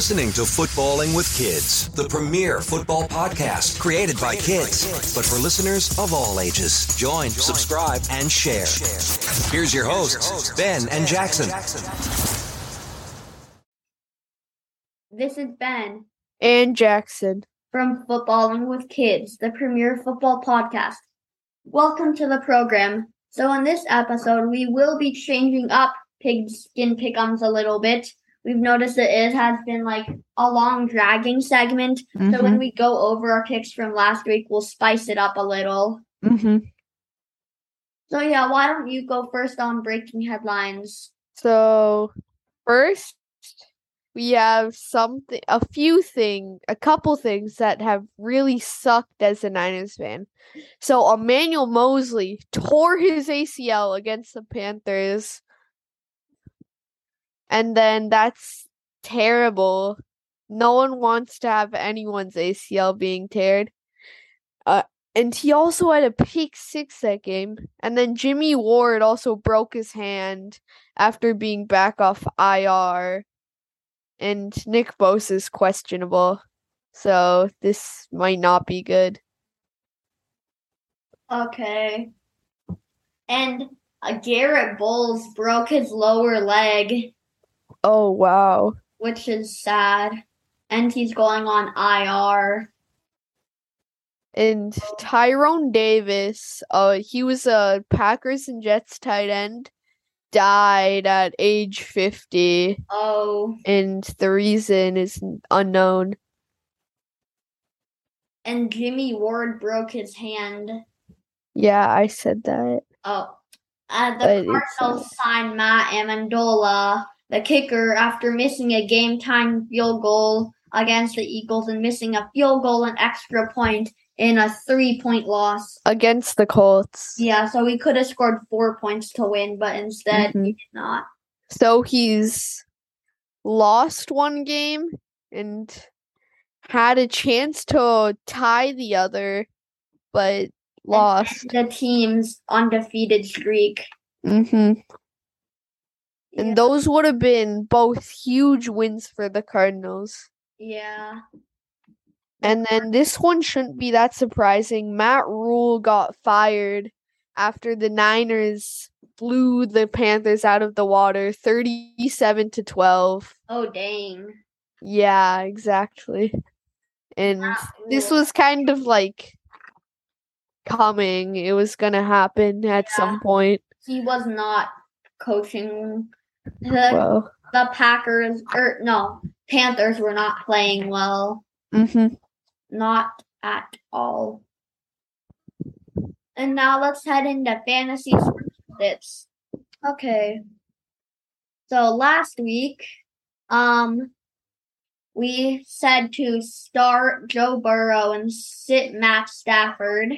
listening to Footballing with Kids, the premier football podcast created by kids, but for listeners of all ages. Join, subscribe, and share. Here's your hosts, Ben and Jackson. This is Ben and Jackson from Footballing with Kids, the premier football podcast. Welcome to the program. So, in this episode, we will be changing up pigskin pickums a little bit. We've noticed that it has been like a long dragging segment. Mm-hmm. So, when we go over our picks from last week, we'll spice it up a little. Mm-hmm. So, yeah, why don't you go first on breaking headlines? So, first, we have something, a few things, a couple things that have really sucked as a Niners fan. So Emmanuel Moseley tore his ACL against the Panthers, and then that's terrible. No one wants to have anyone's ACL being teared. Uh, and he also had a pick six that game. And then Jimmy Ward also broke his hand after being back off IR and Nick Bosa is questionable. So this might not be good. Okay. And uh, Garett Bolles broke his lower leg. Oh, wow. Which is sad. And he's going on IR. And Tyrone Davis, uh, he was a Packers and Jets tight end died at age 50. Oh. And the reason is unknown. And Jimmy Ward broke his hand. Yeah, I said that. Oh. Uh, the but Cardinals signed Matt Ammendola, the kicker, after missing a game time field goal against the Eagles and missing a field goal and extra point in a three point loss against the Colts. Yeah, so we could have scored four points to win, but instead mm-hmm. we did not. So he's lost one game and had a chance to tie the other, but lost. the team's undefeated streak. Mm-hmm. And those would have been both huge wins for the Cardinals. Yeah. And then this one shouldn't be that surprising. Matt Rhule got fired after the Niners blew the Panthers out of the water 37 to 12. Oh dang. Yeah, exactly. And this was kind of like coming. It was going to happen at yeah. some point. He was not coaching the, well. the Packers or no, Panthers were not playing well. Mhm. Not at all. And now let's head into fantasy sports Okay. So last week, um, we said to start Joe Burrow and sit Matt Stafford.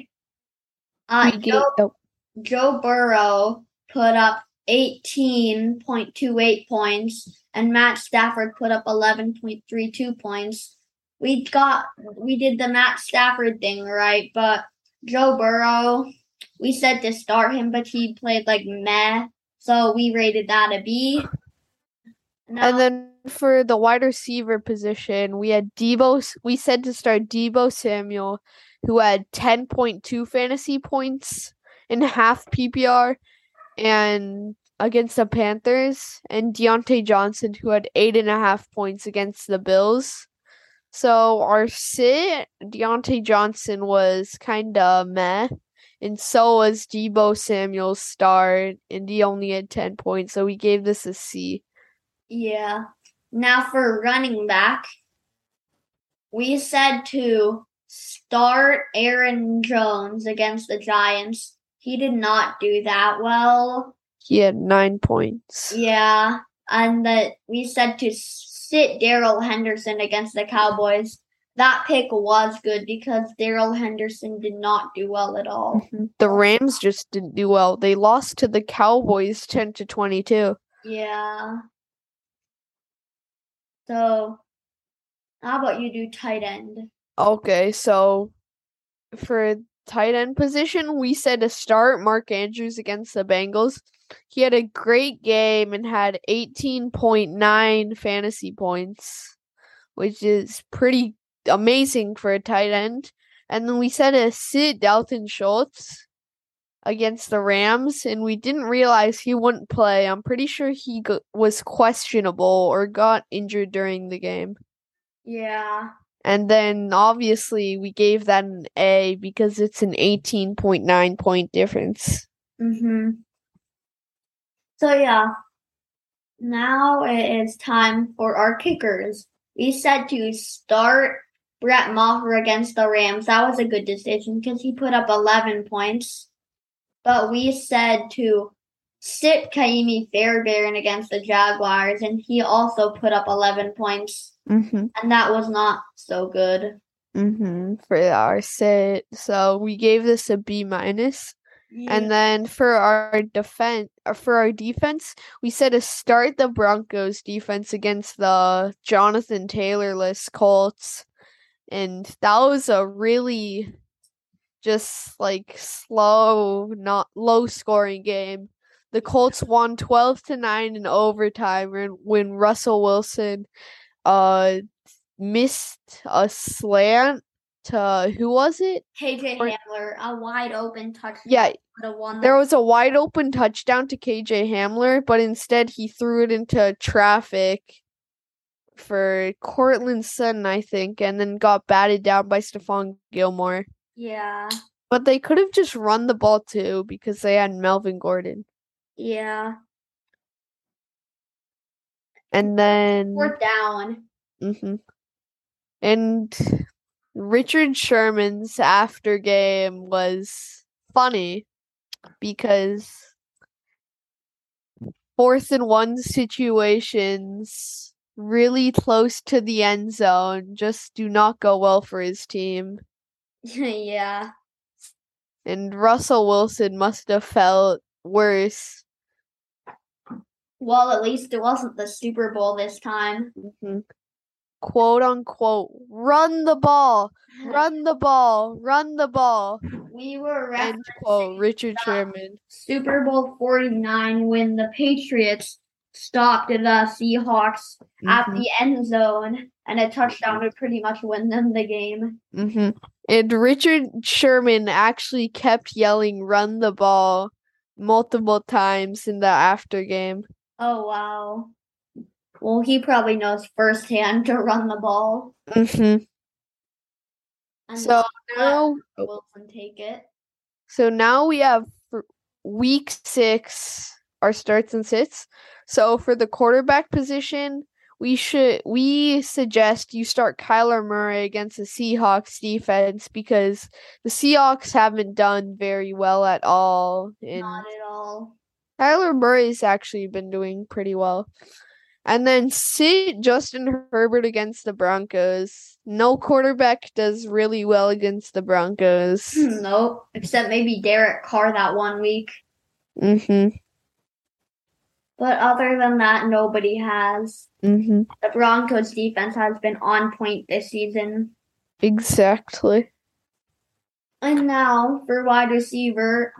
Uh, Joe, Joe Burrow put up 18.28 points, and Matt Stafford put up 11.32 points we got we did the Matt Stafford thing, right? But Joe Burrow, we said to start him, but he played like meh. So we rated that a B. And then for the wide receiver position, we had Deebo. We said to start Deebo Samuel, who had 10.2 fantasy points in half PPR, and against the Panthers, and Diontae Johnson, who had eight and a half points against the Bills. So our sit Diontae Johnson was kind of meh, and so was Deebo Samuel's start, and he only had ten points, so we gave this a C. Yeah. Now for running back, we said to start Aaron Jones against the Giants. He did not do that well. He had nine points. Yeah, and that we said to sit Darrell Henderson against the Cowboys. That pick was good because Darrell Henderson did not do well at all. Mm-hmm. The Rams just didn't do well. They lost to the Cowboys 10 to 22. Yeah. So, how about you do tight end? Okay, so for tight end position, we said to start Mark Andrews against the Bengals. He had a great game and had 18.9 fantasy points. which is pretty amazing for a tight end. And then we said to sit Dalton Schultz against the Rams, and we didn't realize he wouldn't play. I'm pretty sure he go- was questionable or got injured during the game. Yeah. And then obviously we gave that an A because it's an 18.9 point difference. Mhm. So yeah. Now it is time for our kickers. We said to start Brett Maher against the Rams. That was a good decision because he put up 11 points. But we said to sit Kaimi Fairbairn against the Jaguars, and he also put up 11 points. Mm-hmm. And that was not so good. Mm-hmm. For our sit. So we gave this a B minus. And then for our defense, for our defense, we said to start the Broncos defense against the Jonathan Taylorless Colts, and that was a really just like slow, not low scoring game. The Colts won twelve to nine in overtime when Russell Wilson, uh, missed a slant to who was it? KJ Or- Hamler, a wide open touchdown. Yeah, would have won the There was a wide open touchdown to KJ Hamler, but instead he threw it into traffic for Courtland Sutton, I think, and then got batted down by Stephon Gilmore. Yeah. But they could have just run the ball too because they had Melvin Gordon. Yeah. And then Fourth down. mhm. and Richard Sherman's after game was funny because fourth and one situations really close to the end zone just do not go well for his team. yeah. And Russell Wilson must have felt worse. Well, at least it wasn't the Super Bowl this time. Mhm. Quote unquote, run the ball, run the ball, run the ball. We were End quote, Richard Sherman. Super Bowl 49 when the Patriots stopped the Seahawks at Mhm. the end zone and a touchdown would pretty much win them the game. hmm And Richard Sherman actually kept yelling, run the ball multiple times in the after game. Oh, wow. Well, he probably knows firsthand to run the ball. hmm And So now, Wilson take it. so now we have week six, our starts and sits. So for the quarterback position, we should we suggest you start Kyler Murray against the Seahawks defense because the Seahawks haven't done very well at all. And Not at all. Kyler Murray's actually been doing pretty well. And then sit Justin Herbert against the Broncos. No quarterback does really well against the Broncos. Nope. Except maybe Derek Carr that one week. Mm-hmm. But other than that, nobody has. Mm-hmm. The Broncos defense has been on point this season. Exactly. And now for wide receiver,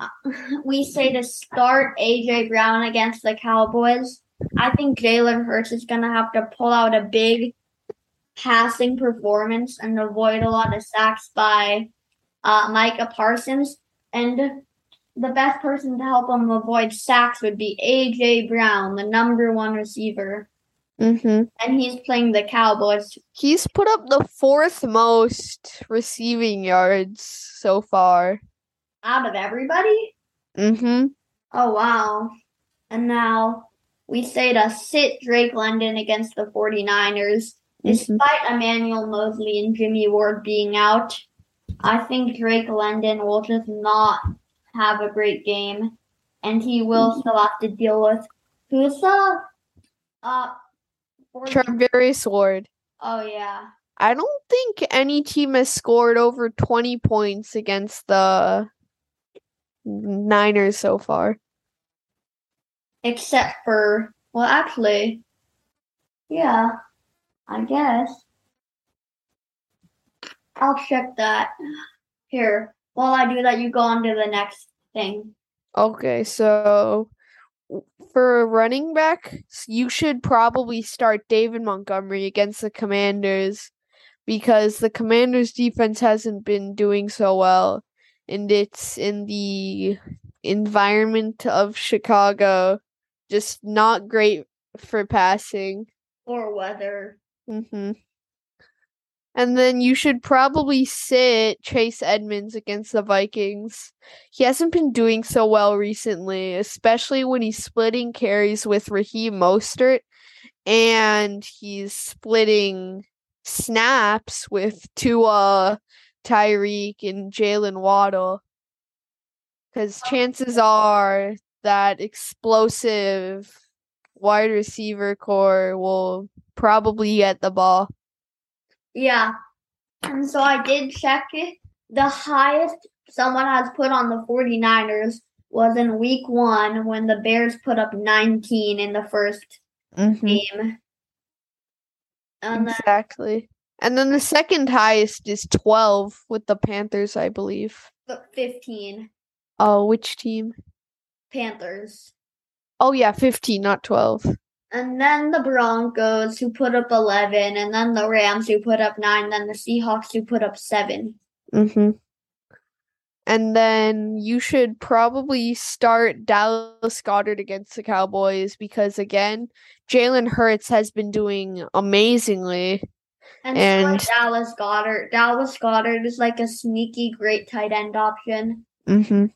we say to start AJ Brown against the Cowboys. I think Jalen Hurts is going to have to pull out a big passing performance and avoid a lot of sacks by uh, Micah Parsons. And the best person to help him avoid sacks would be AJ Brown, the number one receiver. Mm-hmm. And he's playing the Cowboys. He's put up the fourth most receiving yards so far. Out of everybody? Mm-hmm. Oh, wow. And now we say to sit Drake London against the 49ers. Despite Emmanuel Moseley and Jimmy Ward being out, I think Drake London will just not have a great game. And he will still have to deal with who's the uh Charvarius Ward. Oh yeah. I don't think any team has scored over 20 points against the Niners so far. Except for well actually yeah, I guess. I'll check that. Here. While I do that, you go on to the next thing. Okay, so for running back, you should probably start David Montgomery against the Commanders because the Commanders defense hasn't been doing so well and it's in the environment of Chicago just not great for passing or weather. Mhm. And then you should probably sit Chase Edmonds against the Vikings. He hasn't been doing so well recently, especially when he's splitting carries with Raheem Mostert and he's splitting snaps with Tua, Tyreek, and Jaylen Waddle. Because oh. chances are that explosive wide receiver corps will probably get the ball. Yeah. And so I did check it. The highest someone has put on the 49ers was in week one when the Bears put up 19 in the 1st mm-hmm. game. And exactly. Then, and then the second highest is 12 with the Panthers, I believe. 15. Oh, which team? Panthers. Oh, yeah, 15, not 12 and then the Broncos who put up 11, and then the Rams who put up 9, then the Seahawks who put up 7. Mm-hmm. And then you should probably start Dallas Goedert against the Cowboys because, again, Jalen Hurts has been doing amazingly. And, and so Dallas Goedert. Dallas Goedert is like a sneaky great tight end option. Mm-hmm.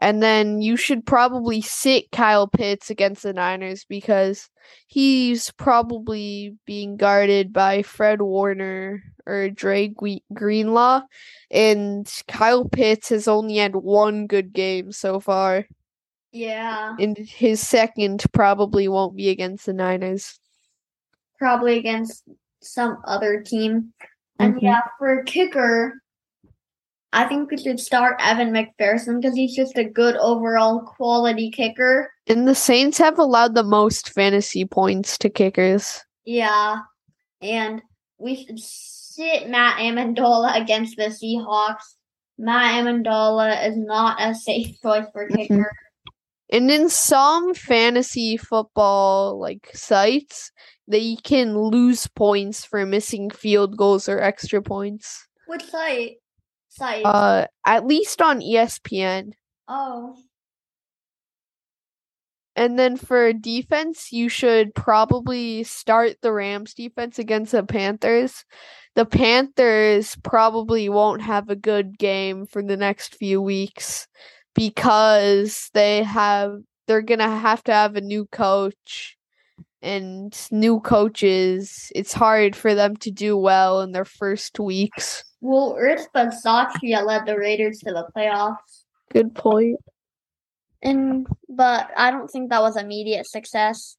And then you should probably sit Kyle Pitts against the Niners because he's probably being guarded by Fred Warner or Dre Greenlaw. And Kyle Pitts has only had one good game so far. Yeah. And his second probably won't be against the Niners. Probably against some other team. And mm-hmm. yeah, for kicker, I think we should start Evan McPherson because he's just a good overall quality kicker. And the Saints have allowed the most fantasy points to kickers. Yeah. And we should sit Matt Ammendola against the Seahawks. Matt Ammendola is not a safe choice for mm-hmm. kicker. And in some fantasy football like sites, they can lose points for missing field goals or extra points. Which site? Site? Uh, at least on ESPN. Oh. And then for defense, you should probably start the Rams defense against the Panthers. The Panthers probably won't have a good game for the next few weeks because they have they're going to have to have a new coach and new coaches. It's hard for them to do well in their first weeks. Well, Rich Bisaccia led the Raiders to the playoffs. Good point. And but I don't think that was immediate success.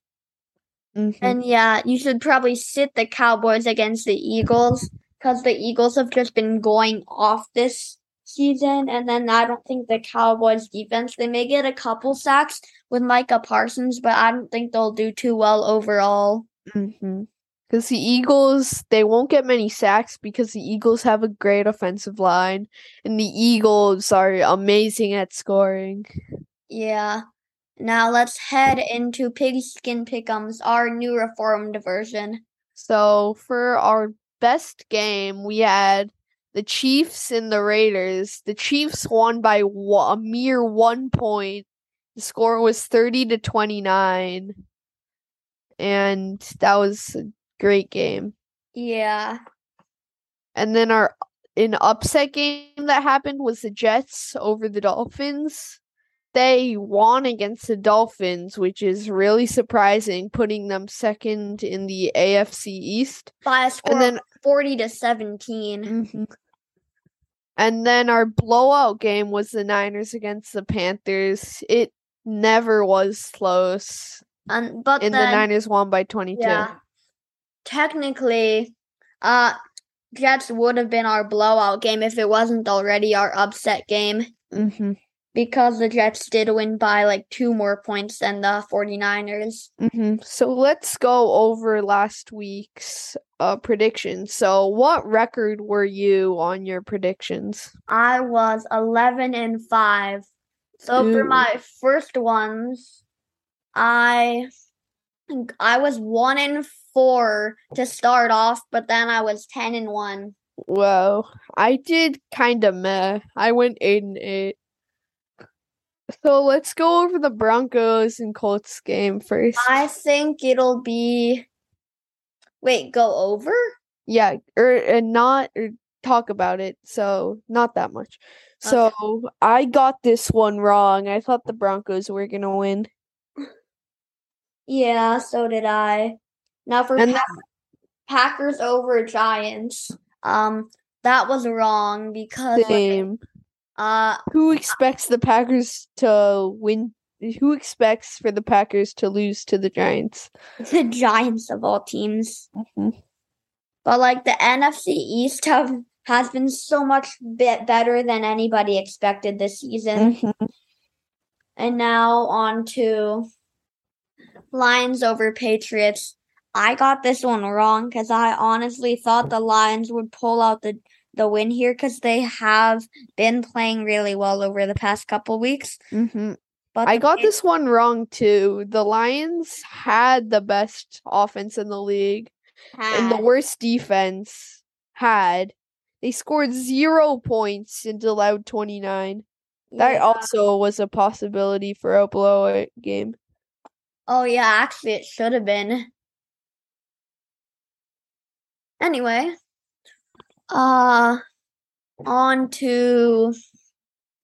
Mm-hmm. And yeah, you should probably sit the Cowboys against the Eagles because the Eagles have just been going off this season. And then I don't think the Cowboys defense, they may get a couple sacks with Micah Parsons, but I don't think they'll do too well overall. Mm-hmm. Because the Eagles, they won't get many sacks because the Eagles have a great offensive line, and the Eagles are amazing at scoring. Yeah. Now let's head into Pigskin Pickums, our new reformed version. So for our best game, we had the Chiefs and the Raiders. The Chiefs won by a mere one point. The score was thirty to twenty nine, and that was a Great game. Yeah. And then our an upset game that happened was the Jets over the Dolphins. They won against the Dolphins, which is really surprising, putting them second in the AFC East by a score and then, forty to 17 mm-hmm. And then our blowout game was the Niners against the Panthers. It never was close. Um, but and then, the Niners won by twenty two. Yeah technically, uh, Jets would have been our blowout game if it wasn't already our upset game. Mm-hmm. Because the Jets did win by like two more points than the 49ers. Mm-hmm. So let's go over last week's uh, predictions. So, what record were you on your predictions? I was 11 and 5. So, Ooh. for my first ones, I I was one in four to start off, but then I was ten and one. Well, I did kind of meh. I went eight and eight. So let's go over the Broncos and Colts game first. I think it'll be. Wait, go over? Yeah, or and not or talk about it. So not that much. So Okay. I got this one wrong. I thought the Broncos were gonna win. Yeah, so did I. Now for And Packers over Giants. Um, that was wrong because Same. Uh Who expects the Packers to win? Who expects for the Packers to lose to the Giants? the Giants of all teams. Mhm. But like the NFC East have has been so much bit better than anybody expected this season. Mhm. And now on to Lions over Patriots. I got this one wrong because I honestly thought the Lions would pull out the the win here because they have been playing really well over the past couple weeks. Mhm. But I got Pa- this one wrong too. The Lions had the best offense in the league and the worst defense had. They scored zero points and allowed 29. That Yeah. also was a possibility for a blowout game. Oh yeah, actually it should have been. Anyway, uh on to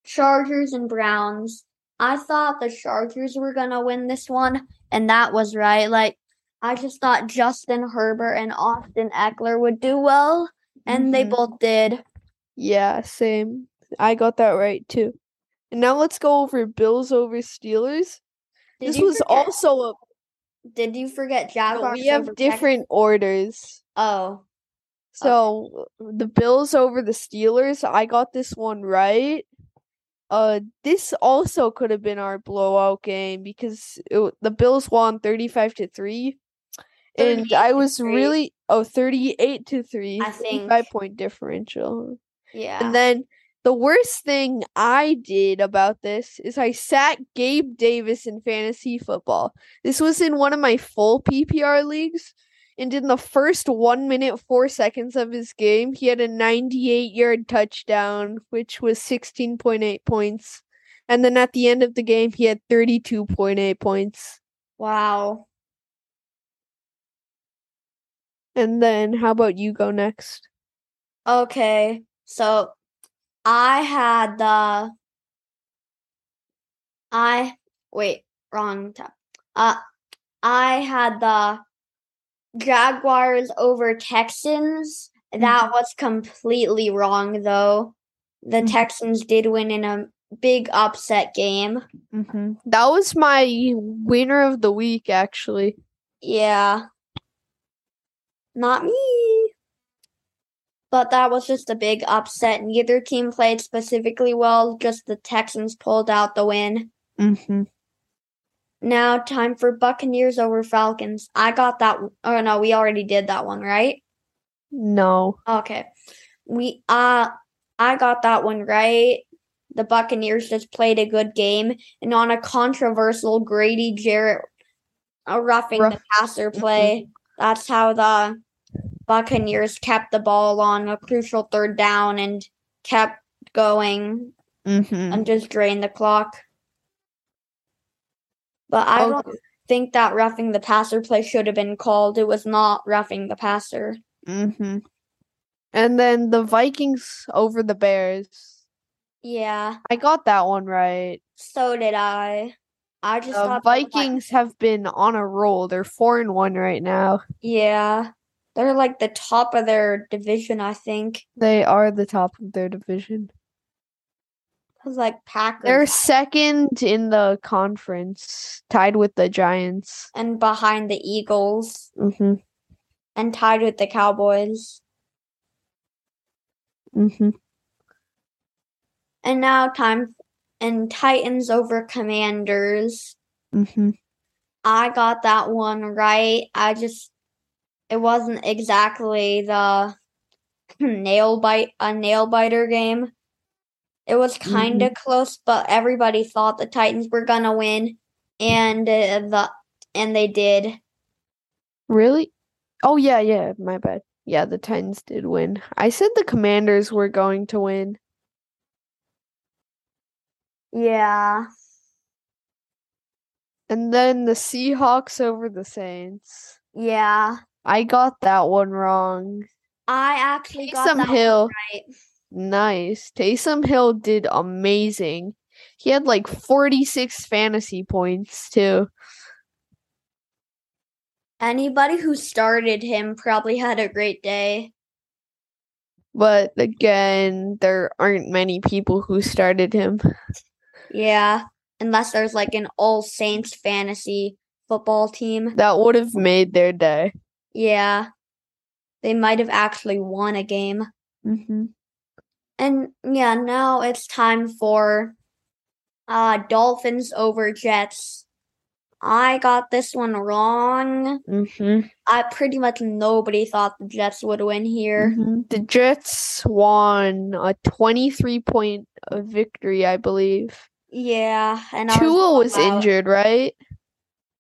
Chargers and Browns. I thought the Chargers were to win this one and that was right. Like I just thought Justin Herbert and Austin Ekeler would do well and they Mhm. both did. Yeah, same. I got that right too. And now let's go over Bills over Steelers. Did this was forget- also a Did you forget no, we have different orders. Oh. So the Bills over the Steelers, I got this one right. Uh, this also could have been our blowout game because it, the Bills won thirty-five to three, and I was really oh 38 to three, I think. five point differential. Yeah. And then the worst thing I did about this is I sat Gabe Davis in fantasy football. This was in one of my full PPR leagues. And in the first one minute, four seconds of his game, he had a 98 yard touchdown, which was 16.8 points. And then at the end of the game, he had 32.8 points. wow. And then how about you go next? Okay, so I had the I wait, wrong tab. Uh I had the Jaguars over Texans. That was completely wrong though. The Mhm. Texans did win in a big upset game. Mm-hmm. That was my winner of the week, actually. Yeah. Not me. But that was just a big upset. Neither team played specifically well, just the Texans pulled out the win. Mm-hmm. Now, time for Buccaneers over Falcons. I got that. Oh, no, we already did that one, right? No. Okay. We, uh, I got that one right. The Buccaneers just played a good game. And on a controversial Grady Jarrett uh, roughing the passer play, that's how the Buccaneers kept the ball on a crucial third down and kept going Mm-hmm. and just drained the clock. But I don't think that roughing the passer play should have been called. It was not roughing the passer. Mm-hmm. And then the Vikings over the Bears. Yeah, I got that one right. so did I. I just the Vikings have been on a roll. They're four and one right now. yeah, they're like the top of their division, I think. They are the top of their division. Cause like Packers They're second in the conference, tied with the Giants. and behind the Eagles Mm-hmm. and tied with the Cowboys. Mm-hmm. And now time and Titans over Commanders. Mm-hmm. I got that one right. I just it wasn't exactly the nail bite a nail biter game. It was kind of close, but everybody thought the Titans were gonna win. and uh, the and they did. Really? Oh yeah, yeah, my bad. Yeah, the Titans did win. I said the Commanders were going to win. Yeah. And then the Seahawks over the Saints. Yeah. I got that one wrong. I actually got Taysom that Hill. right. Nice. Taysom Hill did amazing. He had like 46 fantasy points too. Anybody who started him probably had a great day. But again, there aren't many people who started him. Yeah. Unless there's like an all Saints fantasy football team. That would have made their day. Yeah. They might have actually won a game. Mm-hmm. And yeah, now it's time for uh Dolphins over Jets. I got this one wrong. Mm-hmm. I pretty much nobody thought the Jets would win here. Mm-hmm. The Jets won a 23 point uh, victory, I believe. Yeah, and I Tua was blown out. injured, right?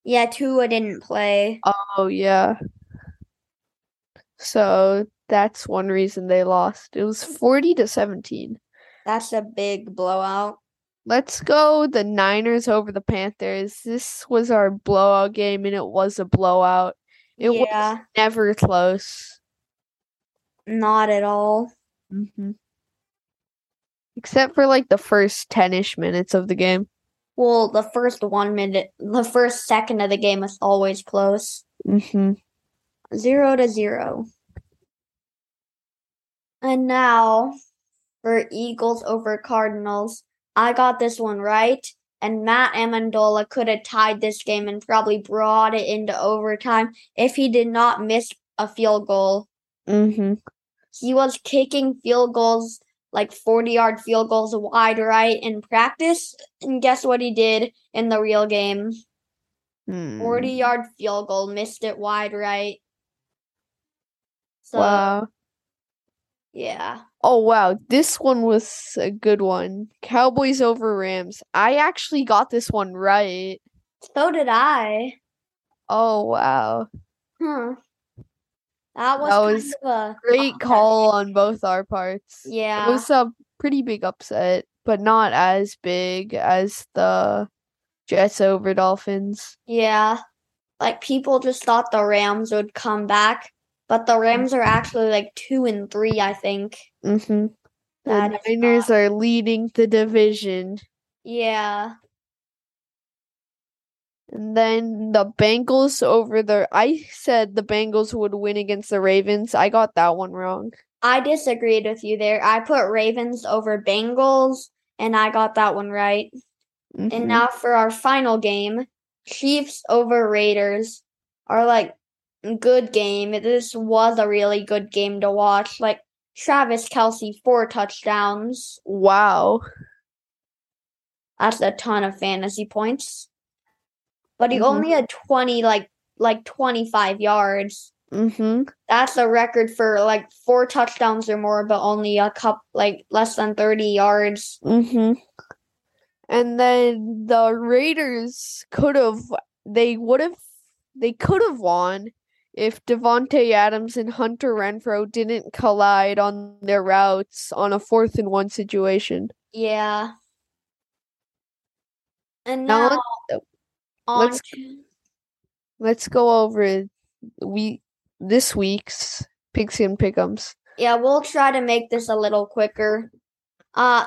Yeah, Tua didn't play. Oh, yeah. So that's one reason they lost. It was 40 to 17. That's a big blowout. Let's go the Niners over the Panthers. This was our blowout game, and it was a blowout. It was yeah, never close. not at all. Mm-hmm. Except for like the first 10 ish minutes of the game. Well, the first one minute, the first second of the game is always close. Mm-hmm. Zero to zero. And now for Eagles over Cardinals. I got this one right. And Matt Ammendola could have tied this game and probably brought it into overtime if he did not miss a field goal. Mm-hmm. He was kicking field goals, like 40 yard field goals wide right in practice. And guess what he did in the real game? Hmm. 40 yard field goal, missed it wide right. So, Wow. Yeah. Oh wow, this one was a good one. Cowboys over Rams. I actually got this one right. So did I. Oh wow. Hmm. That was, That kind was of a Great upset. call on both our parts. Yeah. It was a pretty big upset, but not as big as the Jets over Dolphins. Yeah. Like people just thought the Rams would come back, but the Rams are actually like two and three, I think. Mm-hmm. The Niners are leading the division. Yeah. And then the Bengals over the I said the Bengals would win against the Ravens. I got that one wrong. I disagreed with you there. I put Ravens over Bengals, and I got that one right. Mhm. And now for our final game, Chiefs over Raiders are like good game. This was a really good game to watch. Like Travis Kelce, four touchdowns. wow. That's a ton of fantasy points. But he Mhm. only had twenty like like twenty five yards. Mm-hmm. That's a record for like four touchdowns or more, but only a cup like less than thirty yards. Mm-hmm. And then the Raiders could have they would have they could have won if Davante Adams and Hunter Renfrow didn't collide on their routes on a fourth and one situation. Yeah. And Now now, let's- on let's- go over we this week's picks and Pick'ems. Yeah, we'll try to make this a little quicker. Uh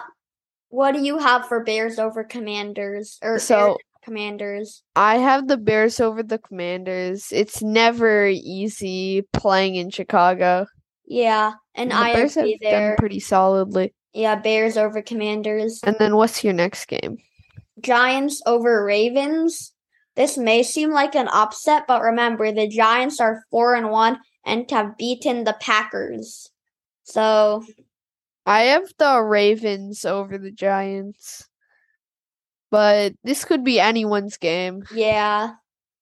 what do you have for Bears over Commanders or So- Commanders? I have the Bears over the Commanders. It's never easy playing in Chicago. Yeah, and the I Bears have agree done pretty solidly. Yeah, Bears over Commanders. And then what's your next game? Giants over Ravens. This may seem like an upset, but remember the Giants are four and one and have beaten the Packers. So I have the Ravens over the Giants. But this could be anyone's game. yeah.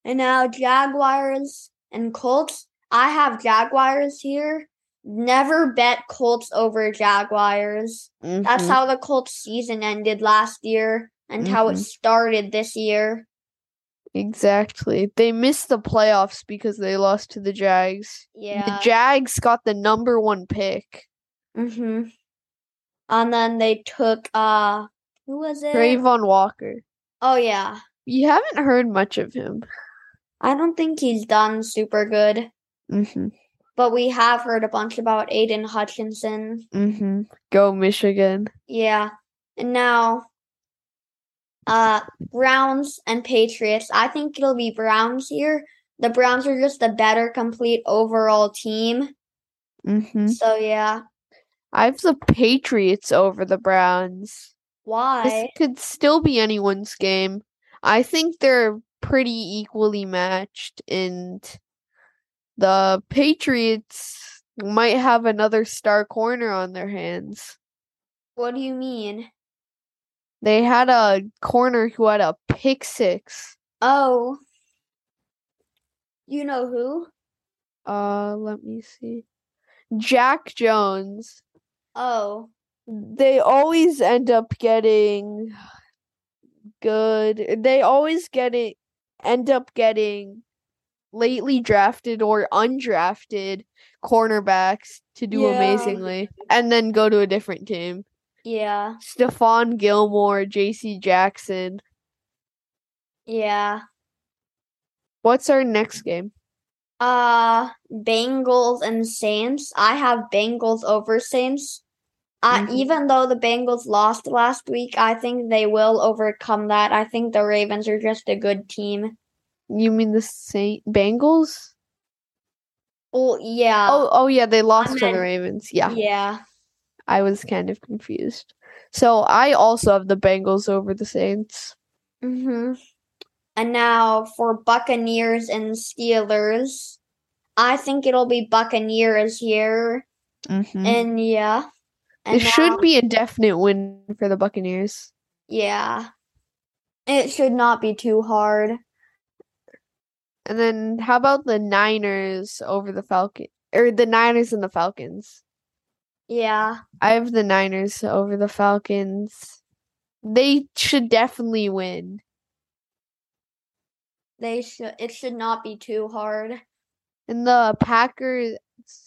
And now Jaguars and Colts. I have Jaguars here. Never bet Colts over Jaguars. That's Mhm. how the Colts season ended last year and how it Mhm. started this year. Exactly. They missed the playoffs because they lost to the Jags. Yeah. The Jags got the number one pick. Mhm. And then they took uh who was it? Travon Walker. Oh yeah. You haven't heard much of him. I don't think he's done super good, Mm-hmm. but we have heard a bunch about Aidan Hutchinson. Mm-hmm. Go Michigan. Yeah. And now uh Browns and Patriots. I think it'll be Browns here. The Browns are just a better complete overall team. Mm-hmm. So yeah. I have the Patriots over the Browns. This Why? could still be anyone's game. I think they're pretty equally matched, and the Patriots might have another star corner on their hands. What do you mean? They had a corner who had a pick six. Oh. You know who? Uh, let me see. Jack Jones. Oh. They always end up getting good. They always get it end up getting lately drafted or undrafted cornerbacks to do Yeah. amazingly and then go to a different team. Yeah. Stephon Gilmore, JC Jackson. Yeah. What's our next game? Uh Bengals and Saints. I have Bengals over Saints. Uh, Mhm. even though the Bengals lost last week, I think they will overcome that. I think the Ravens are just a good team. You mean the Saint Bengals? Well, yeah. oh, oh yeah, they lost to the Ravens. Yeah. Yeah. I was kind of confused. So I also have the Bengals over the Saints. Mm-hmm. And now for Buccaneers and Steelers, I think it'll be Buccaneers here. Mm-hmm. And yeah. And It should be a definite win for the Buccaneers. Yeah. It should not be too hard. And then how about the Niners over the Falcon or the Niners and the Falcons? Yeah. I have the Niners over the Falcons. They should definitely win. They should it should not be too hard. And the Packers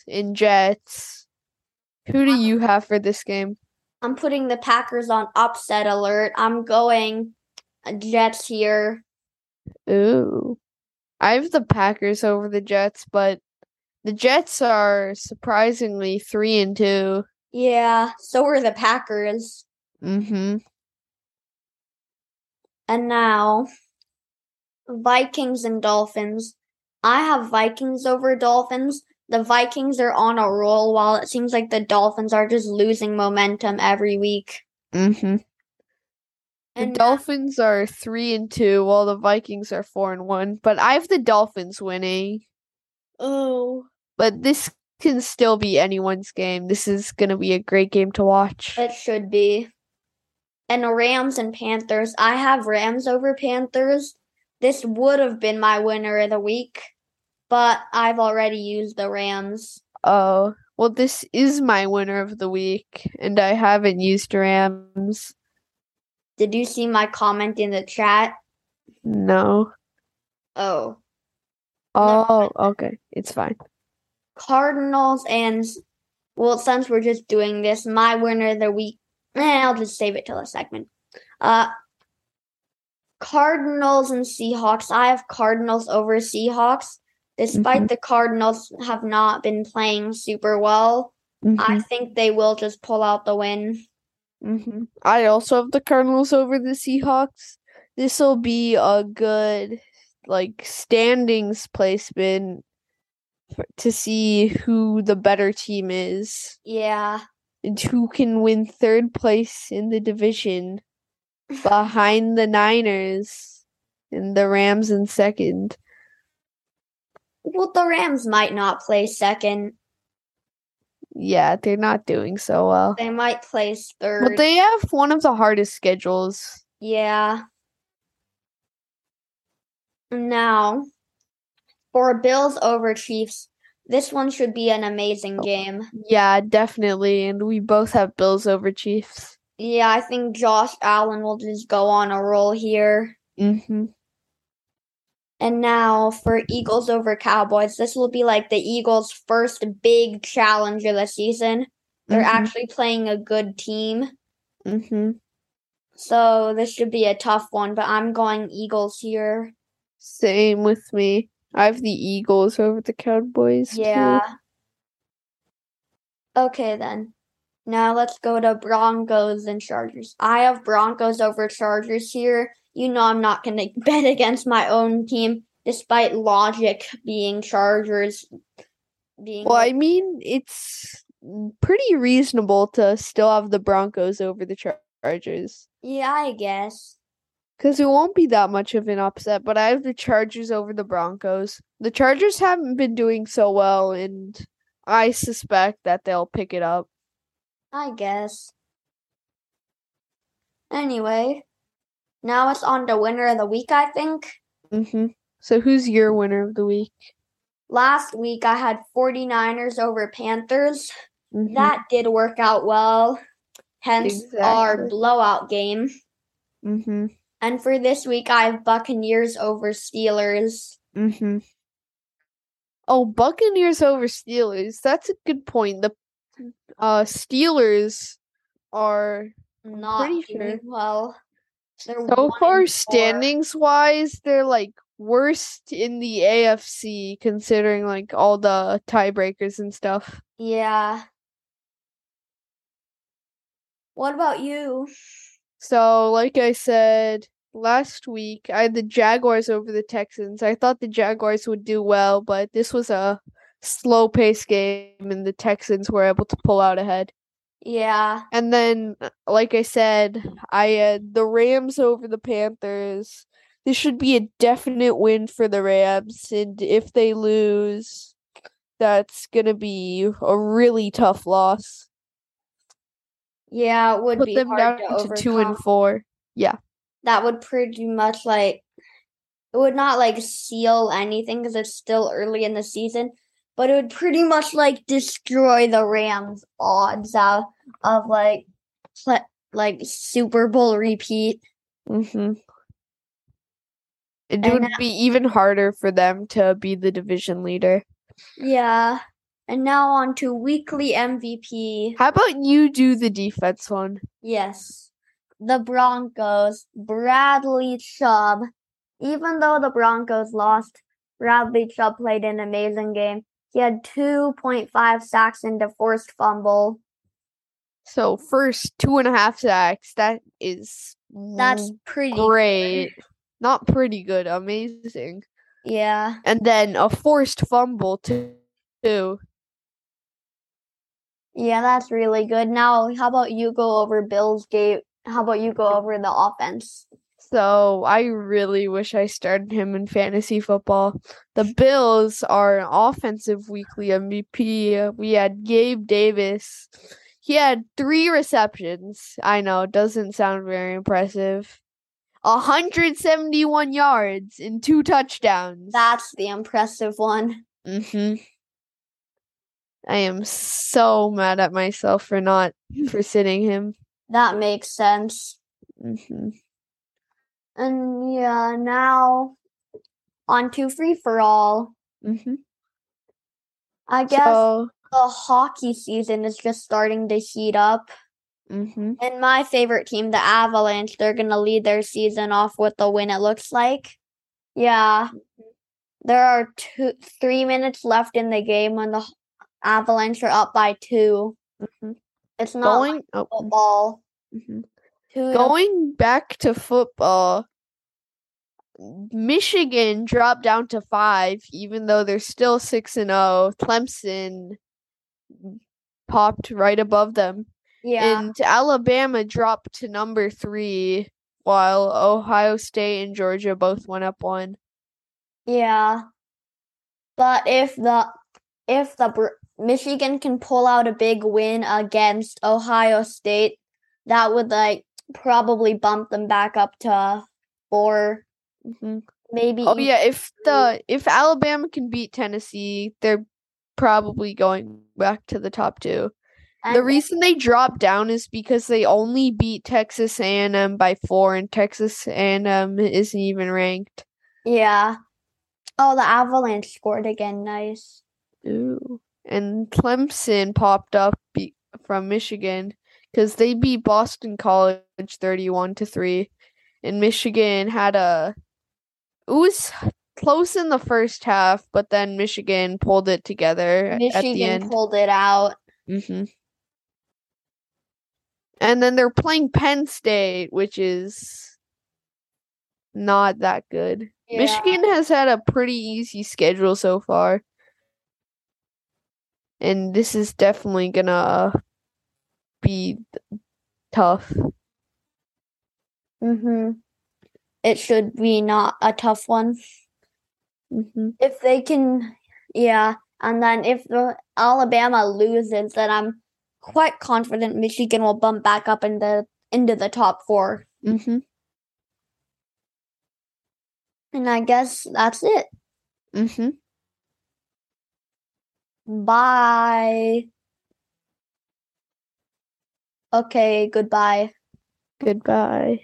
and Jets. Who do you have for this game? I'm putting the Packers on upset alert. I'm going Jets here. Ooh. I have the Packers over the Jets, but the Jets are surprisingly three and two. Yeah, so are the Packers. Mm-hmm. And now Vikings and Dolphins. I have Vikings over Dolphins. The Vikings are on a roll while it seems like the Dolphins are just losing momentum every week. Mm-hmm. The And now- Dolphins are three and two, while the Vikings are four and one. But I have the Dolphins winning. oh, But this can still be anyone's game. This is gonna be a great game to watch. it should be. And the Rams and Panthers. I have Rams over Panthers. This would have been my winner of the week, but I've already used the Rams. Oh, well, this is my winner of the week, and I haven't used Rams. Did you see my comment in the chat? No. Oh. Oh, okay. It's fine. Cardinals and well, since we're just doing this, my winner of the week. Eh, I'll just save it till a segment. Uh, Cardinals and Seahawks. I have Cardinals over Seahawks, despite the Cardinals have not been playing super well. I Mhm, think they will just pull out the win. mhm. I also have the Cardinals over the Seahawks. This will be a good, like, standings placement for, to see who the better team is Yeah, and who can win third place in the division behind the Niners and the Rams in second. Well, the Rams might not play second. Yeah, they're not doing so well. They might place third. But they have one of the hardest schedules. Yeah. Now, for Bills over Chiefs, this one should be an amazing Oh. game. Yeah, definitely. And we both have Bills over Chiefs. Yeah, I think Josh Allen will just go on a roll here. Mm-hmm. And now for Eagles over Cowboys, this will be like the Eagles' first big challenge of the season. They're Mhm. actually playing a good team. Mm-hmm. So this should be a tough one, but I'm going Eagles here. Same with me. I have the Eagles over the Cowboys. too. Yeah. Okay then. Now let's go to Broncos and Chargers. I have Broncos over Chargers here. You know I'm not going to bet against my own team despite logic being Chargers being Well, I mean, it's pretty reasonable to still have the Broncos over the Chargers. Yeah, I guess. Because it won't be that much of an upset, but I have the Chargers over the Broncos. The Chargers haven't been doing so well, and I suspect that they'll pick it up. I guess. Anyway, now it's on to winner of the week, I think. hmm So, who's your winner of the week? Last week I had 49ers over Panthers. Mhm. That did work out well. Hence our blowout game. Mhm. And for this week I have Buccaneers over Steelers. Mhm. Oh, Buccaneers over Steelers. That's a good point. The uh Steelers are Not pretty doing well. They're so far standings wise, they're like worst in the AFC considering like all the tiebreakers and stuff. Yeah. What about you? So, like I said last week, I had the Jaguars over the Texans. I thought the Jaguars would do well, but this was a slow paced game and the Texans were able to pull out ahead. Yeah. And then, uh, like I said, I had the Rams over the Panthers. This should be a definite win for the Rams, and if they lose, that's gonna be a really tough loss. Yeah, it would Put be them hard down to to two and four. Yeah, that would pretty much like it would not like seal anything because it's still early in the season, but it would pretty much like destroy the Rams' odds of of like like Super Bowl repeat. Mm-hmm. It And would now- be even harder for them to be the division leader. Yeah. And now on to weekly MVP. How about you do the defense one? Yes. The Broncos, Bradley Chubb. Even though the Broncos lost, Bradley Chubb played an amazing game. He had 2.5 sacks and a forced fumble. So first two and a half sacks. That is That's pretty good. great. Not pretty good, amazing. Yeah. And then a forced fumble too. too. Yeah, that's really good. Now, how about you go over Bill's game? How about you go over the offense? So I really wish I started him in fantasy football. The Bills are an offensive weekly MVP. We had Gabe Davis. He had three receptions. I know, doesn't sound very impressive. 171 yards and two touchdowns. That's the impressive one. hmm I am so mad at myself for not for sitting him. That makes sense. hmm And yeah, now on to free for all. hmm I guess So, the hockey season is just starting to heat up. hmm And my favorite team, the Avalanche, they're going to lead their season off with a win, it looks like. Yeah. There are two, three minutes left in the game when the Avalanche are up by two. hmm It's not like going oh, football. mhm. Two to- Going back to football, Michigan dropped down to five, even though they're still six and zero. Clemson popped right above them, yeah. and Alabama dropped to number three, while Ohio State and Georgia both went up one. Yeah. But if the if the Br- Michigan can pull out a big win against Ohio State, that would like probably bump them back up to four, Mhm. maybe. Oh yeah, if the if Alabama can beat Tennessee, they're probably going back to the top two. And The reason they dropped down is because they only beat Texas A&M by four, and Texas A&M isn't even ranked. yeah, Oh, the Avalanche scored again. Nice. Ooh. And Clemson popped up be- from Michigan because they beat Boston College 31 to 3. And Michigan had a. It was close in the first half, but then Michigan pulled it together Michigan at the end. pulled it out. hmm And then they're playing Penn State, which is not that good. Yeah. Michigan has had a pretty easy schedule so far. And this is definitely gonna be tough. Mm-hmm. It should be not a tough one. hmm If they can, yeah. And then if the Alabama loses, then I'm quite confident Michigan will bump back up in the into the top four. hmm And I guess that's it. hmm Bye. Okay, goodbye. Goodbye.